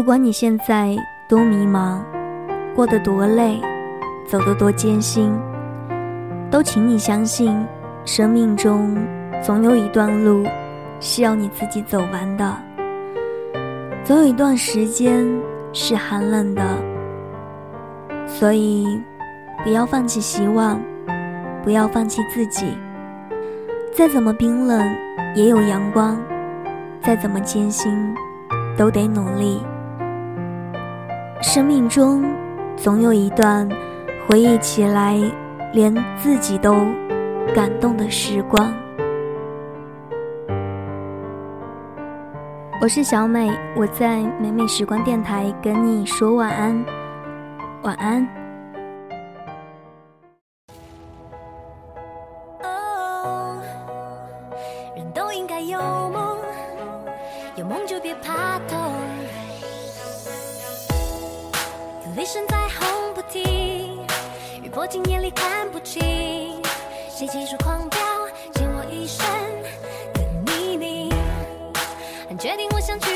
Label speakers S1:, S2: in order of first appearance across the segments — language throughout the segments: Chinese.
S1: 不管你现在多迷茫，过得多累，走得多艰辛，都请你相信，生命中总有一段路是要你自己走完的，总有一段时间是寒冷的，所以不要放弃希望，不要放弃自己。再怎么冰冷，也有阳光；再怎么艰辛，都得努力。生命中总有一段回忆起来连自己都感动的时光。我是小美，我在美美时光电台跟你说晚安，晚安。
S2: 雷声在轰不停，雨泼进眼里看不清。谁急速狂飙，溅我一身的泥泞。很确定我想去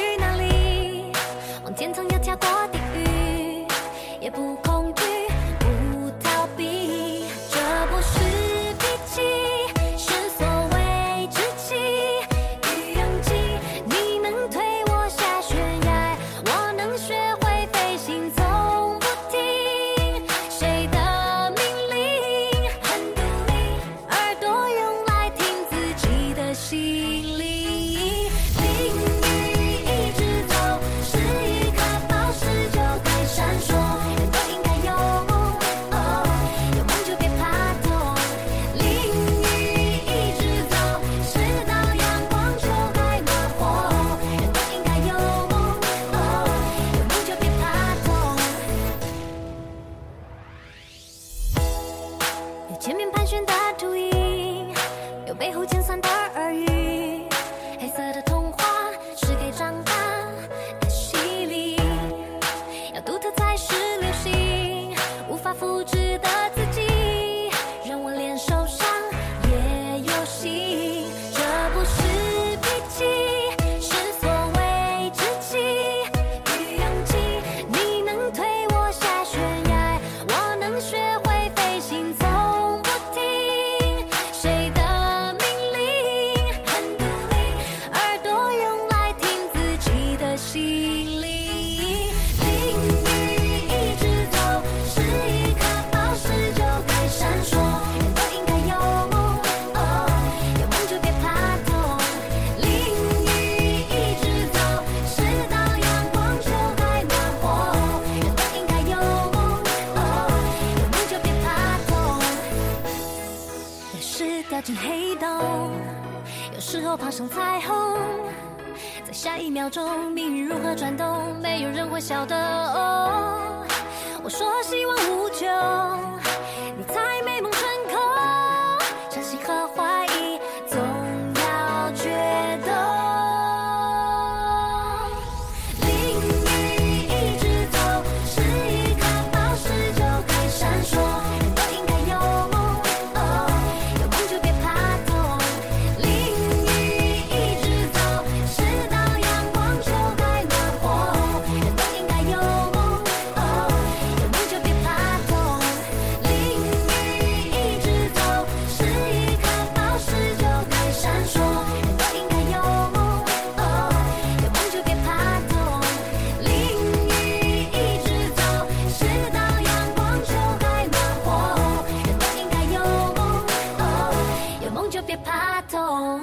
S2: 前面盘旋的秃鹰，有背后我爬上彩虹，在下一秒钟，命运如何转动，没有人会晓得。哦，我说希望无穷。别怕痛。